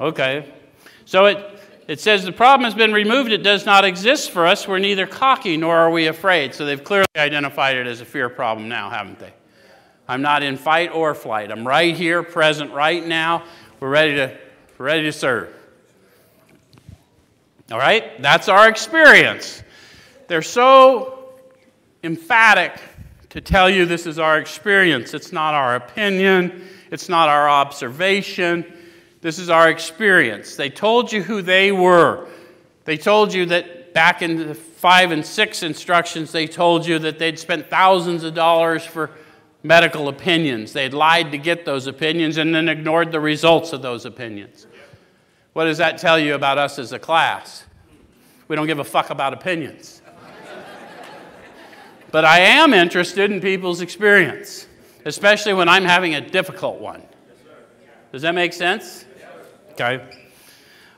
Okay. So it, it says the problem has been removed. It does not exist for us. We're neither cocky nor are we afraid. So they've clearly identified it as a fear problem now, haven't they? I'm not in fight or flight. I'm right here, present right now. We're ready to, we're ready to serve. All right? That's our experience. They're so emphatic to tell you this is our experience. It's not our opinion, it's not our observation. This is our experience. They told you who they were. They told you that back in the five and six instructions, they told you that they'd spent thousands of dollars for medical opinions. They'd lied to get those opinions and then ignored the results of those opinions. What does that tell you about us as a class? We don't give a fuck about opinions. but I am interested in people's experience, especially when I'm having a difficult one. Does that make sense? Okay.